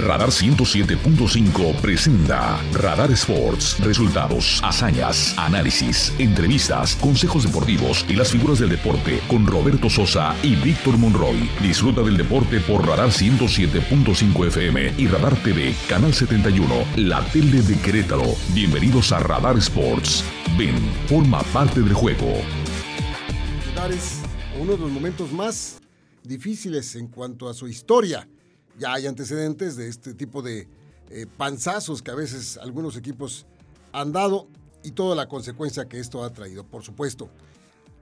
Radar 107.5 presenta Radar Sports. Resultados, hazañas, análisis, entrevistas, consejos deportivos y las figuras del deporte con Roberto Sosa y Víctor Monroy. Disfruta del deporte por Radar 107.5 FM y Radar TV, Canal 71, la tele de Querétaro. Bienvenidos a Radar Sports. Ven, forma parte del juego. Es uno de los momentos más difíciles en cuanto a su historia. Ya hay antecedentes de este tipo de eh, panzazos que a veces algunos equipos han dado y toda la consecuencia que esto ha traído, por supuesto.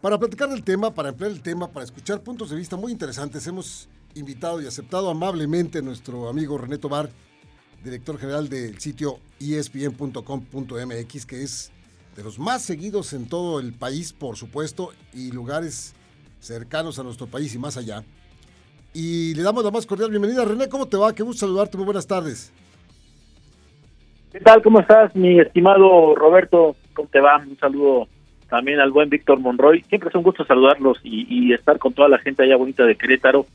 Para platicar del tema, para emplear el tema, para escuchar puntos de vista muy interesantes, hemos invitado y aceptado amablemente a nuestro amigo René Tobar, director general del sitio espn.com.mx, que es de los más seguidos en todo el país, por supuesto, y lugares cercanos a nuestro país y más allá. Y le damos la más cordial bienvenida. René, ¿cómo te va? Qué gusto saludarte. Muy buenas tardes. ¿Qué tal? ¿Cómo estás, mi estimado Roberto? ¿Cómo te va? Un saludo también al buen Víctor Monroy. Siempre es un gusto saludarlos y, estar con toda la gente allá bonita de Querétaro.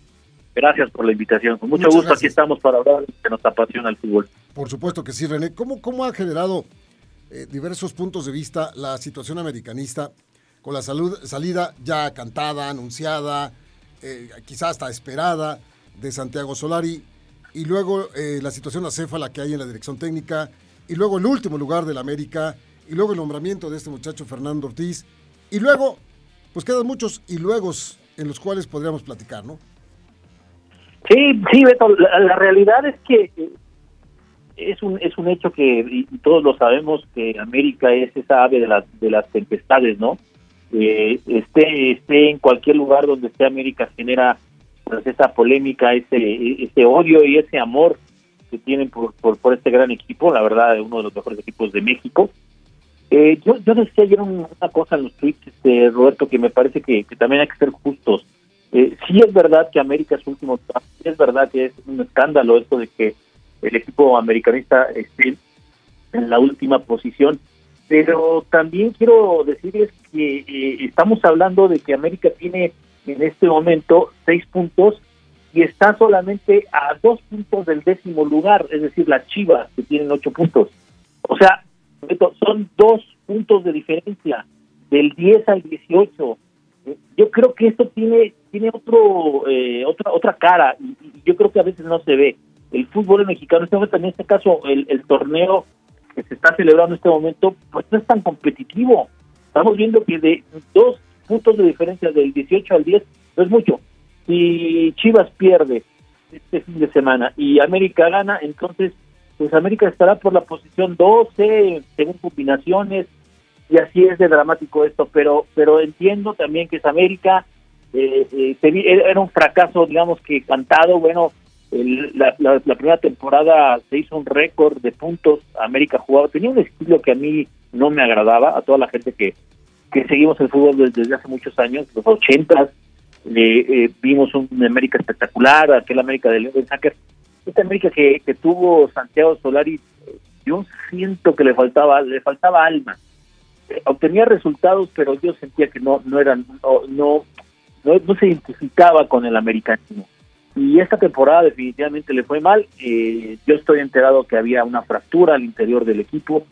Gracias por la invitación. Con mucho gusto aquí estamos para hablar de que nos apasiona el fútbol. Por supuesto que sí, René. ¿Cómo, cómo ha generado eh, diversos puntos de vista la situación americanista con la salud, salida ya cantada, anunciada, eh, quizás hasta esperada de Santiago Solari, y luego eh, la situación acéfala que hay en la dirección técnica, y luego el último lugar del América, y luego el nombramiento de este muchacho Fernando Ortiz, y luego, pues quedan muchos y luego en los cuales podríamos platicar, ¿no? Sí, sí, Beto, la, realidad es que eh, es un es un hecho que todos lo sabemos que América es esa ave de las de las tempestades, ¿no? Eh, esté, esté en cualquier lugar donde esté América genera pues esa polémica, ese, ese odio y ese amor que tienen por, por, este gran equipo, la verdad, uno de los mejores equipos de México. Eh, yo, yo decía ayer una cosa en los tweets, este, Roberto, que me parece que, también hay que ser justos. Eh, sí es verdad que América es último, sí es verdad que es un escándalo esto de que el equipo americanista esté en la última posición, pero también quiero decirles que eh, estamos hablando de que América tiene en este momento seis puntos y está solamente a dos puntos del décimo lugar, es decir, las Chivas que tienen ocho puntos. O sea, son dos puntos de diferencia, del 10 al 18. Yo creo que esto tiene tiene otro eh, otra otra cara y, yo creo que a veces no se ve. El fútbol mexicano, este en este caso el torneo que se está celebrando en este momento, pues no es tan competitivo. Estamos viendo que de dos puntos de diferencia del 18 al 10 no es mucho. Si Chivas pierde este fin de semana y América gana, entonces pues América estará por la posición 12 según combinaciones y así es de dramático esto, pero pero entiendo también que es América, eh, eh, era un fracaso digamos que cantado, bueno, la, primera temporada se hizo un récord de puntos, América jugaba, tenía un estilo que a mí no me agradaba, a toda la gente que, que seguimos el fútbol desde, hace muchos años, los ochentas, eh, vimos un América espectacular, aquel América de León Sáquer, esta América que, que tuvo Santiago Solari, yo siento que le faltaba, le faltaba alma, obtenía resultados, pero yo sentía que no, no eran, no, no, no se identificaba con el americanismo y esta temporada definitivamente le fue mal. Eh, yo estoy enterado que había una fractura al interior del equipo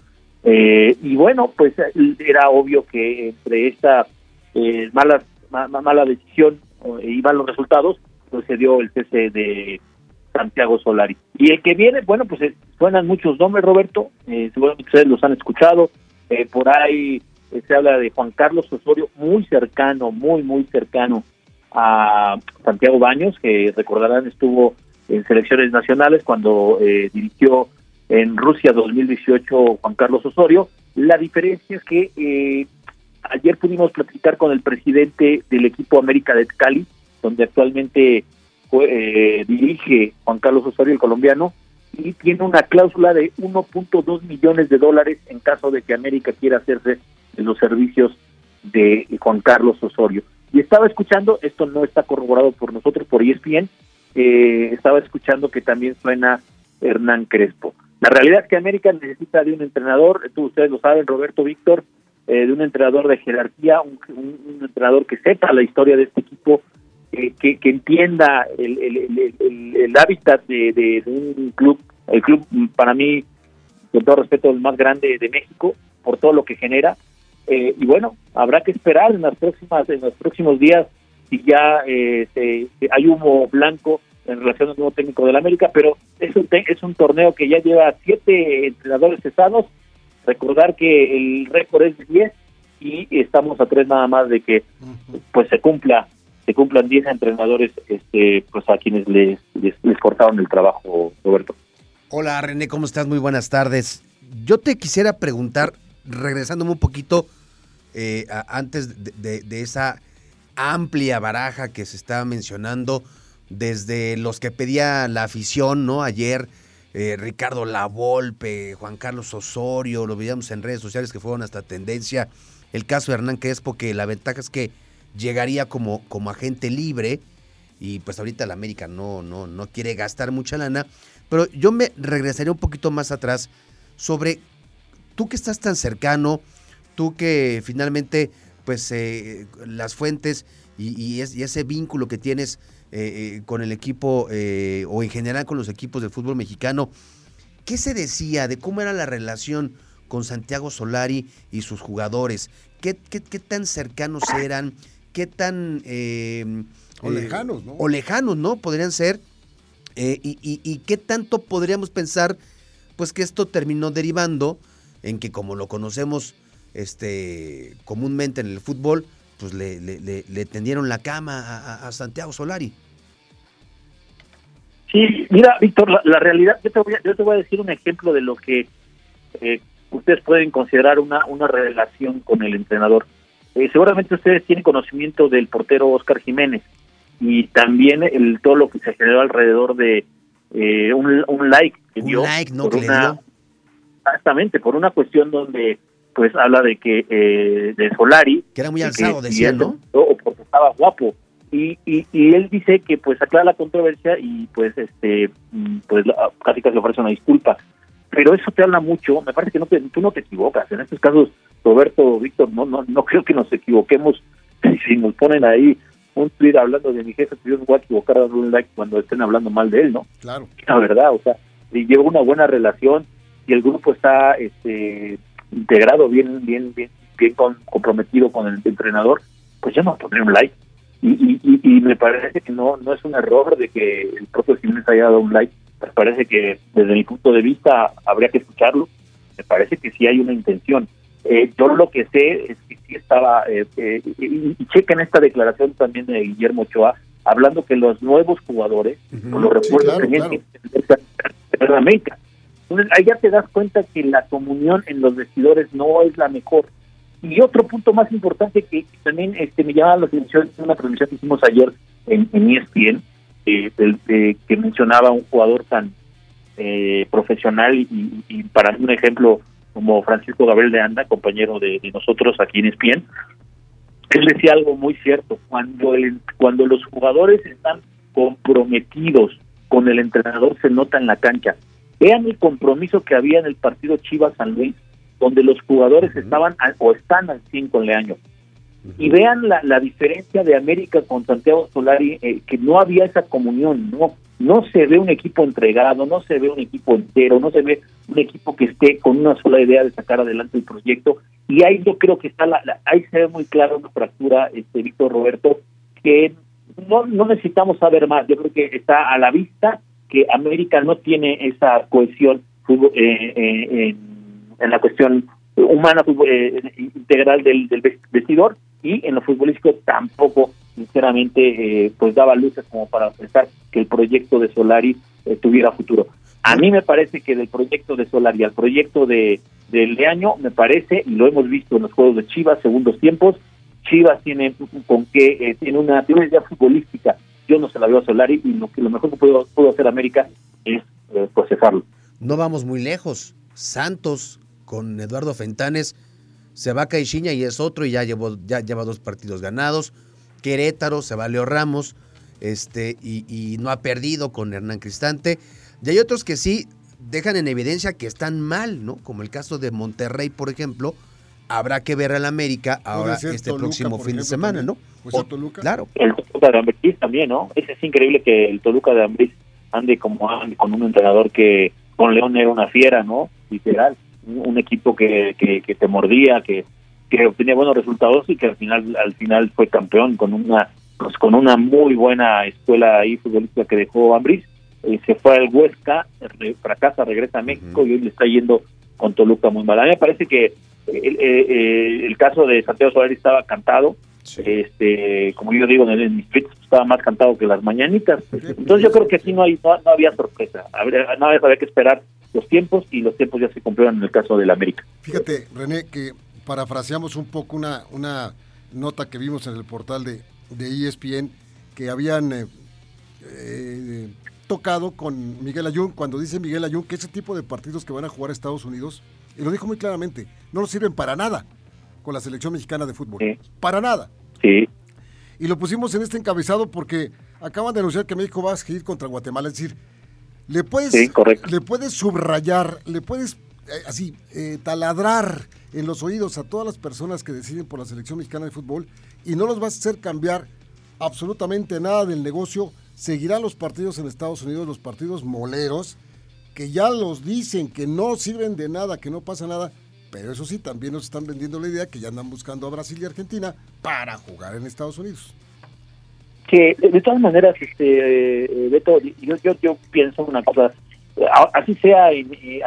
eh, y bueno, pues era obvio que entre esta eh, mala, mala decisión y malos resultados, pues se dio el cese de Santiago Solari. Y el que viene, bueno, pues suenan muchos nombres, Roberto, seguramente ustedes los han escuchado, por ahí se habla de Juan Carlos Osorio, muy cercano, muy, muy cercano a Santiago Baños, que recordarán estuvo en selecciones nacionales cuando eh, dirigió en Rusia 2018 Juan Carlos Osorio. La diferencia es que eh, ayer pudimos platicar con el presidente del equipo América de Cali, donde actualmente eh, dirige Juan Carlos Osorio, el colombiano, y tiene una cláusula de 1.2 millones de dólares en caso de que América quiera hacerse en los servicios de Juan Carlos Osorio. Y estaba escuchando, esto no está corroborado por nosotros, por ESPN, eh, estaba escuchando que también suena Hernán Crespo. La realidad es que América necesita de un entrenador, tú, ustedes lo saben, Roberto Víctor, eh, de un entrenador de jerarquía, un, entrenador que sepa la historia de este equipo, eh, que, entienda el, el, hábitat de, un club, el club para mí, con todo respeto, el más grande de México, por todo lo que genera. Eh, y bueno, habrá que esperar en las próximas, en los próximos días si ya eh, hay humo blanco en relación al nuevo técnico del América, pero es un, es un torneo que ya lleva siete entrenadores cesados. Recordar que el récord es de 10 y estamos a tres nada más de que pues se cumpla se cumplan 10 entrenadores este pues a quienes les, les, cortaron el trabajo, Roberto. Hola René, ¿cómo estás? Muy buenas tardes. Yo te quisiera preguntar, regresándome un poquito eh, antes de, esa amplia baraja que se estaba mencionando, desde los que pedía la afición, ¿no? Ayer, eh, Ricardo Lavolpe, Juan Carlos Osorio, lo veíamos en redes sociales que fueron hasta tendencia. El caso de Hernán Crespo, que la ventaja es que llegaría como, como agente libre y pues ahorita la América no, no, no quiere gastar mucha lana, pero yo me regresaría un poquito más atrás sobre tú que estás tan cercano, tú que finalmente pues eh, las fuentes y, ese vínculo que tienes eh, eh, con el equipo o en general con los equipos del fútbol mexicano, ¿qué se decía de cómo era la relación con Santiago Solari y sus jugadores? ¿Qué, qué, qué tan cercanos eran? qué tan... Eh, o lejanos, ¿no? O lejanos, ¿no? Podrían ser. Eh, y, qué tanto podríamos pensar, pues que esto terminó derivando en que como lo conocemos este, comúnmente en el fútbol, pues le, le, tendieron la cama a, Santiago Solari. Sí, mira, Víctor, la, realidad, yo te, voy a, yo te voy a decir un ejemplo de lo que eh, ustedes pueden considerar una, una relación con el entrenador. Eh, seguramente ustedes tienen conocimiento del portero Oscar Jiménez y también el todo lo que se generó alrededor de eh, un, un, like que dio. por una, Exactamente, por una cuestión donde pues habla de que eh, de Solari que era muy alzado decía no o porque estaba guapo. Y, y, y, él dice que pues aclara la controversia y pues este mm, pues casi casi ofrece una disculpa. Pero eso te habla mucho, me parece que no tú no te equivocas, en estos casos, Roberto, Víctor, no, no, no creo que nos equivoquemos. Si nos ponen ahí un tweet hablando de mi jefe, pues yo no voy a equivocar a un like cuando estén hablando mal de él, ¿no? Claro. La verdad, o sea, si lleva una buena relación y el grupo está este integrado bien, bien, bien, bien comprometido con el entrenador, pues yo no pondré un like. Y, y, y, me parece que no, no es un error de que el propio Jiménez haya dado un like me parece que desde mi punto de vista habría que escucharlo. Me parece que sí hay una intención. Eh, yo lo que sé es que sí estaba, eh, eh, y, chequen esta declaración también de Guillermo Ochoa, hablando que los nuevos jugadores, los refuerzos tenían que la América. Entonces ahí ya te das cuenta que la comunión en los vestidores no es la mejor. Y otro punto más importante que también este, me llama la atención, es una transmisión que hicimos ayer en, en ESPN, eh, que mencionaba un jugador tan eh, profesional y, para mí un ejemplo como Francisco Gabriel de Anda, compañero de, nosotros aquí en ESPN, él decía algo muy cierto, cuando, el, cuando los jugadores están comprometidos con el entrenador se nota en la cancha. Vean el compromiso que había en el partido Chivas San Luis, donde los jugadores estaban o están al 100 con Leaño. Y vean la, la diferencia de América con Santiago Solari, eh, que no había esa comunión, no no se ve un equipo entregado, no se ve un equipo entero, no se ve un equipo que esté con una sola idea de sacar adelante el proyecto. Y ahí yo creo que está, la, ahí se ve muy claro una fractura, este Víctor Roberto, que no, no necesitamos saber más. Yo creo que está a la vista que América no tiene esa cohesión eh, eh, en, la cuestión humana integral del, vestidor y en lo futbolístico tampoco sinceramente eh, pues daba luces como para pensar que el proyecto de Solari eh, tuviera futuro. A mí me parece que del proyecto de Solari al proyecto de Leaño me parece y lo hemos visto en los juegos de Chivas segundos tiempos Chivas tiene con que eh, tiene una tiene futbolística no se la veo a Solari y lo mejor que puedo hacer América es procesarlo no vamos muy lejos Santos con Eduardo Fentanes se va a Caixinha y es otro y ya, llevó, ya lleva dos partidos ganados. Querétaro, se va Leo Ramos este, y, no ha perdido con Hernán Cristante. Y hay otros que sí dejan en evidencia que están mal, ¿no? Como el caso de Monterrey, por ejemplo, habrá que ver al América ahora este próximo fin de semana, ¿no? O, Toluca. Claro. El Toluca de Ambriz también, ¿no? Es, es increíble que el Toluca de Ambriz ande como ande con un entrenador que con León era una fiera, ¿no? Literal. Un, equipo que, que, que, te mordía, que, que obtenía buenos resultados y que al final al final fue campeón con una pues, con una muy buena escuela ahí futbolística que dejó Ambriz. Eh, se fue al Huesca, fracasa, regresa a México y hoy le está yendo con Toluca muy mal. A mí me parece que el, eh, el caso de Santiago Solari estaba cantado. Este, como yo digo, en el en estaba más cantado que las mañanitas. Entonces yo creo que aquí no, hay, no, había sorpresa. Habría, no había que esperar los tiempos y los tiempos ya se cumplieron en el caso del América. Fíjate, René, que parafraseamos un poco una, una nota que vimos en el portal de, de ESPN que habían eh, eh, tocado con Miguel Ayun, cuando dice Miguel Ayun que ese tipo de partidos que van a jugar a Estados Unidos, y lo dijo muy claramente, no nos sirven para nada con la selección mexicana de fútbol. Para nada. Sí. Y lo pusimos en este encabezado porque acaban de anunciar que México va a seguir contra Guatemala. Es decir, le puedes, le puedes subrayar, le puedes eh, así taladrar en los oídos a todas las personas que deciden por la selección mexicana de fútbol y no los vas a hacer cambiar absolutamente nada del negocio. Seguirán los partidos en Estados Unidos, los partidos moleros, que ya los dicen que no sirven de nada, que no pasa nada, pero eso sí, también nos están vendiendo la idea que ya andan buscando a Brasil y Argentina para jugar en Estados Unidos. Que de todas maneras, este, eh, Beto, yo, yo, pienso una cosa, así sea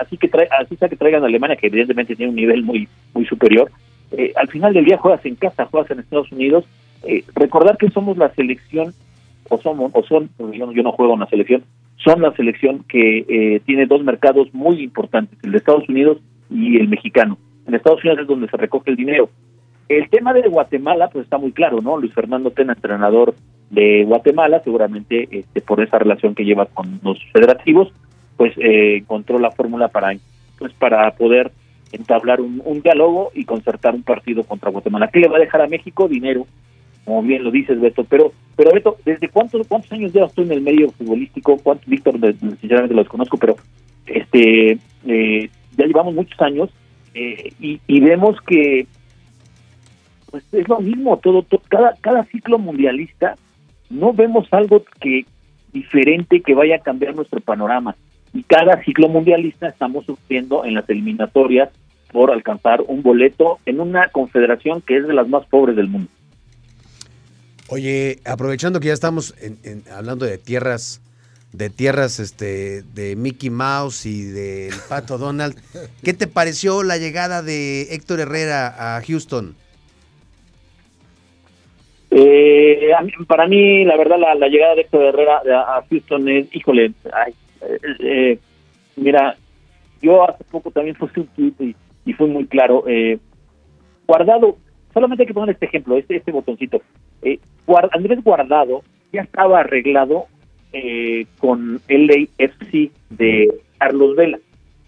así que así sea que traigan a Alemania que evidentemente tiene un nivel muy muy superior eh, al final del día juegas en casa juegas en Estados Unidos eh, recordar que somos la selección o somos o son yo, yo no juego en la selección son la selección que eh, tiene dos mercados muy importantes el de Estados Unidos y el mexicano en Estados Unidos es donde se recoge el dinero el tema de Guatemala pues está muy claro no Luis Fernando Tena entrenador de Guatemala seguramente este, por esa relación que lleva con los federativos pues eh, encontró la fórmula para pues para poder entablar un, diálogo y concertar un partido contra Guatemala. ¿Qué le va a dejar a México? Dinero, como bien lo dices, Beto. Pero, pero Beto, ¿desde cuántos cuántos años ya estoy en el medio futbolístico? ¿Cuántos, Víctor, sinceramente lo desconozco, pero este eh, ya llevamos muchos años eh, y, y, vemos que pues es lo mismo, todo, todo cada, cada ciclo mundialista no vemos algo que diferente que vaya a cambiar nuestro panorama y cada ciclo mundialista estamos sufriendo en las eliminatorias por alcanzar un boleto en una confederación que es de las más pobres del mundo. Oye, aprovechando que ya estamos hablando de tierras, de tierras este, de Mickey Mouse y del Pato Donald, ¿qué te pareció la llegada de Héctor Herrera a Houston? Eh, para mí, la verdad, la, llegada de Héctor Herrera a Houston es, híjole, ay, eh, eh, mira, yo hace poco también puse un tweet y, fue muy claro. Eh, guardado, solamente hay que poner este ejemplo, este, este botoncito. Eh, Andrés Guardado ya estaba arreglado eh, con LAFC de Carlos Vela.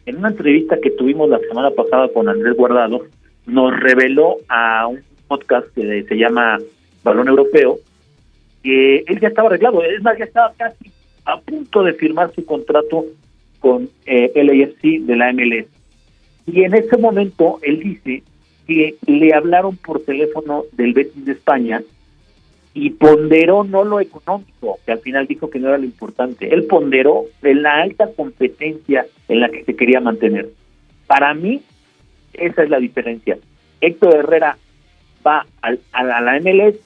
En una entrevista que tuvimos la semana pasada con Andrés Guardado, nos reveló a un podcast que se llama Balón Europeo que él ya estaba arreglado, es más, ya estaba casi a punto de firmar su contrato con eh, LAFC de la MLS. Y en ese momento él dice que le hablaron por teléfono del Betis de España y ponderó no lo económico, que al final dijo que no era lo importante. Él ponderó en la alta competencia en la que se quería mantener. Para mí, esa es la diferencia. Héctor Herrera va al, a la MLS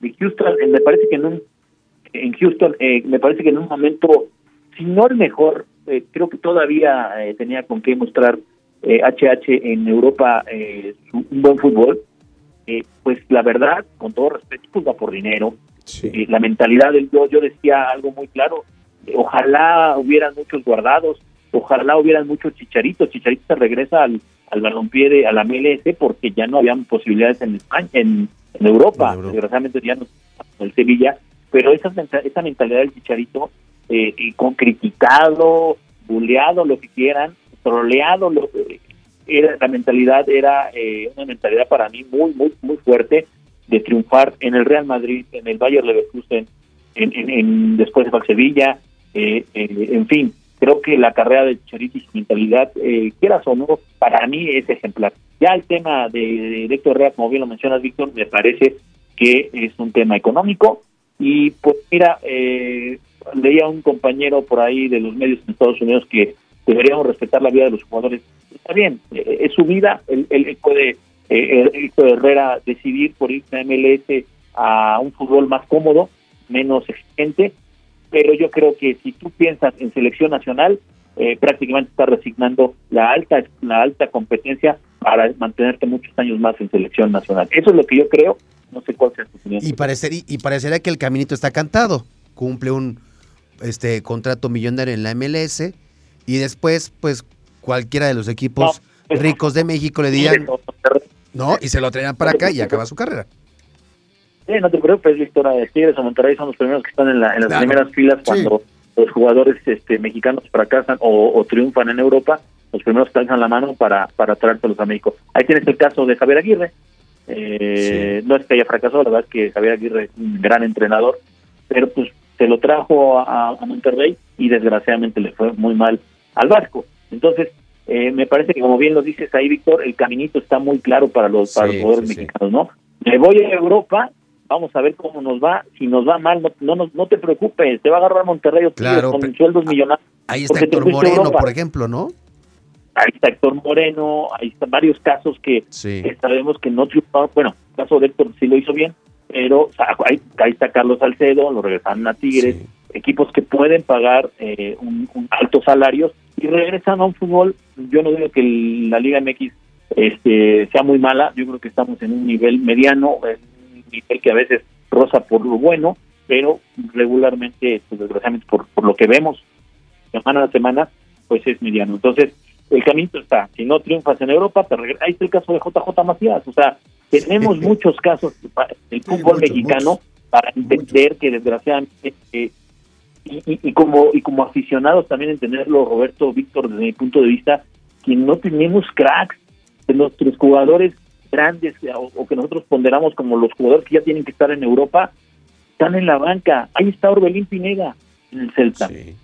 de Houston, me parece que en un en Houston, eh, me parece que en un momento, si no el mejor, eh, creo que todavía eh, tenía con qué mostrar HH en Europa un buen fútbol. Pues la verdad, con todo respeto, pues va por dinero. la mentalidad del yo, yo decía algo muy claro, ojalá hubieran muchos guardados, ojalá hubieran muchos chicharitos, chicharito se regresa al, al balompié de a la MLS porque ya no habían posibilidades en España, en, Europa, desgraciadamente ya no el Sevilla pero esa, esa mentalidad del chicharito, eh, con criticado, buleado, lo que quieran, troleado, lo, era, la mentalidad era eh, una mentalidad para mí muy, muy, muy fuerte de triunfar en el Real Madrid, en el Bayern Leverkusen, en, después de Sevilla, eh, eh, en fin, creo que la carrera de Chicharito y su mentalidad, quieras o no, para mí es ejemplar. Ya el tema de, Héctor Herrera, como bien lo mencionas, Víctor, me parece que es un tema económico. Y pues mira, eh, leía un compañero por ahí de los medios en Estados Unidos que deberíamos respetar la vida de los jugadores. Está bien, eh, es su vida, él, puede, eh, Héctor Herrera, decidir por irse a MLS a un fútbol más cómodo, menos exigente, pero yo creo que si tú piensas en selección nacional, eh, prácticamente está resignando la alta la alta competencia para mantenerte muchos años más en selección nacional. Eso es lo que yo creo. No sé cuál sea tu opinión. Y, parecer, y, parecería que el caminito está cantado. Cumple un este contrato millonario en la MLS y después, pues, cualquiera de los equipos ricos de México le digan no y se lo traen para acá y acaba su carrera. Sí, no te preocupes, Víctor. Tigres o Monterrey son los primeros que están en, las primeras filas cuando los jugadores este, mexicanos fracasan o, triunfan en Europa, los primeros que alzan la mano para, para traérselos a México. Ahí tienes el caso de Javier Aguirre. Eh, no es que haya fracasado, la verdad es que Javier Aguirre es un gran entrenador, pero pues se lo trajo a, Monterrey y desgraciadamente le fue muy mal al Vasco. Entonces, eh, me parece que como bien lo dices ahí, Víctor, el caminito está muy claro para los, para los jugadores mexicanos, ¿no? Me voy a Europa vamos a ver cómo nos va. Si nos va mal, no, no, no te preocupes, te va a agarrar Monterrey o claro, con sueldos millonarios. Ahí está Héctor Moreno, por ejemplo, ¿no? Ahí está Héctor Moreno, ahí están varios casos que, sabemos que no triunfaron. Bueno, el caso de Héctor sí lo hizo bien, pero ahí, está Carlos Salcedo, lo regresan a Tigres, equipos que pueden pagar eh, un, altos salarios y regresan a un fútbol. Yo no digo que la Liga MX este, sea muy mala, yo creo que estamos en un nivel mediano, nivel que a veces rosa por lo bueno, pero regularmente, pues, desgraciadamente, por, por lo que vemos semana a semana, pues es mediano. Entonces, el camino está. Si no triunfas en Europa, te Ahí está el caso de JJ Macías. O sea, tenemos muchos casos del fútbol mexicano para entender que desgraciadamente eh, y, y, como y como aficionados también entenderlo Roberto Víctor desde mi punto de vista que no tenemos cracks de nuestros jugadores grandes o, que nosotros ponderamos como los jugadores que ya tienen que estar en Europa, están en la banca. Ahí está Orbelín Pineda en el Celta. Sí.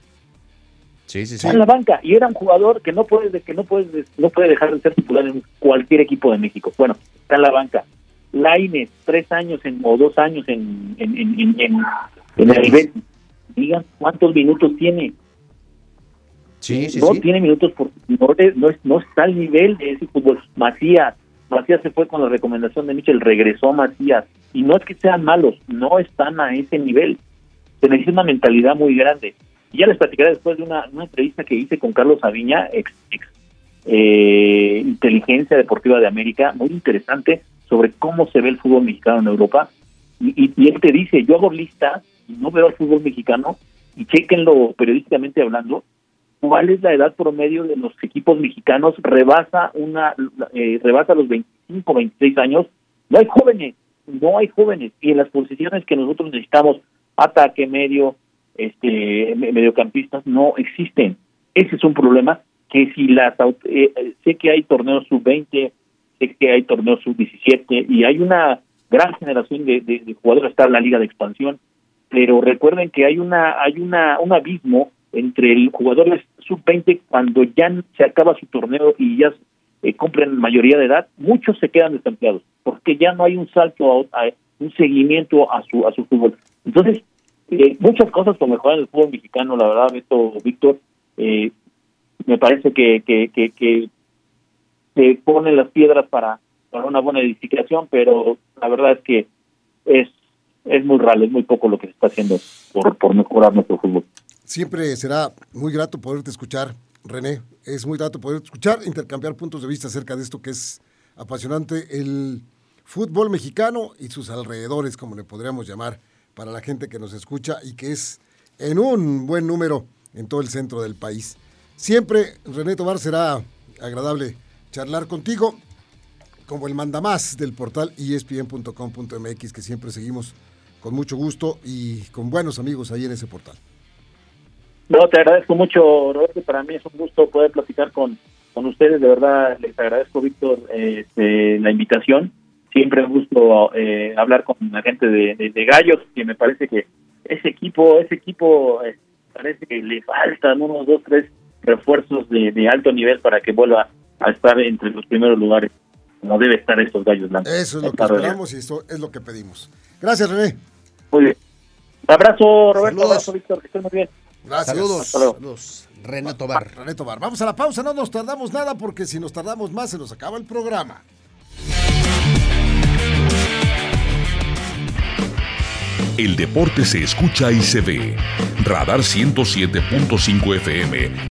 Sí, sí, Está en la banca y era un jugador que no puede que no puede no puede dejar de ser titular en cualquier equipo de México. Bueno, está en la banca. Laines, tres años en, o dos años en, en, en, en, el nivel. Digan cuántos minutos tiene. Sí, sí, no tiene minutos porque no, no, no está al nivel de ese fútbol. Macías, Macías se fue con la recomendación de Michel, regresó Macías. Y no es que sean malos, no están a ese nivel. Se necesita una mentalidad muy grande. Y ya les platicaré después de una, entrevista que hice con Carlos Aviña, ex, eh, Inteligencia Deportiva de América, muy interesante sobre cómo se ve el fútbol mexicano en Europa. Y, y, él te dice, yo hago listas y no veo el fútbol mexicano, y chequenlo periodísticamente hablando, cuál es la edad promedio de los equipos mexicanos, rebasa una eh, rebasa los 25, 26 años, no hay jóvenes, no hay jóvenes. Y en las posiciones que nosotros necesitamos ataque medio, este mediocampistas no existen. Ese es un problema que si las eh, eh, sé que hay torneos sub 20, sé que hay torneos sub 17 y hay una gran generación de, de, jugadores está en la liga de expansión, pero recuerden que hay una hay una un abismo entre el jugador sub-20 cuando ya se acaba su torneo y ya eh, cumplen mayoría de edad, muchos se quedan desempleados porque ya no hay un salto, a, un seguimiento a su a su fútbol. Entonces, eh, muchas cosas por mejorar el fútbol mexicano, la verdad, Víctor, eh, me parece que, que, que, que se ponen las piedras para, para una buena edificación, pero la verdad es que es es muy raro, es muy poco lo que se está haciendo por, por mejorar nuestro fútbol. Siempre será muy grato poderte escuchar, René. Es muy grato poder escuchar, intercambiar puntos de vista acerca de esto que es apasionante, el fútbol mexicano y sus alrededores, como le podríamos llamar, para la gente que nos escucha y que es en un buen número en todo el centro del país. Siempre, René Tobar, será agradable charlar contigo como el mandamás del portal espn.com.mx que siempre seguimos con mucho gusto y con buenos amigos ahí en ese portal. No, te agradezco mucho, Roberto. Para mí es un gusto poder platicar con, con ustedes. De verdad, les agradezco, Víctor, este, la invitación. Siempre un gusto eh, hablar con la gente de, Gallos, que me parece que ese equipo, ese equipo eh, parece que le faltan unos dos, tres refuerzos de, alto nivel para que vuelva a estar entre los primeros lugares. como debe estar estos gallos blancos. Eso es lo que esperamos y eso es lo que pedimos. Gracias, René. Muy bien. Abrazo, Roberto. Saludos. Abrazo, Víctor. Que estén muy bien. Gracias. Saludos. Saludos. René Tobar. René Tobar. Vamos a la pausa, no nos tardamos nada porque si nos tardamos más se nos acaba el programa. El deporte se escucha y se ve. Radar 107.5 FM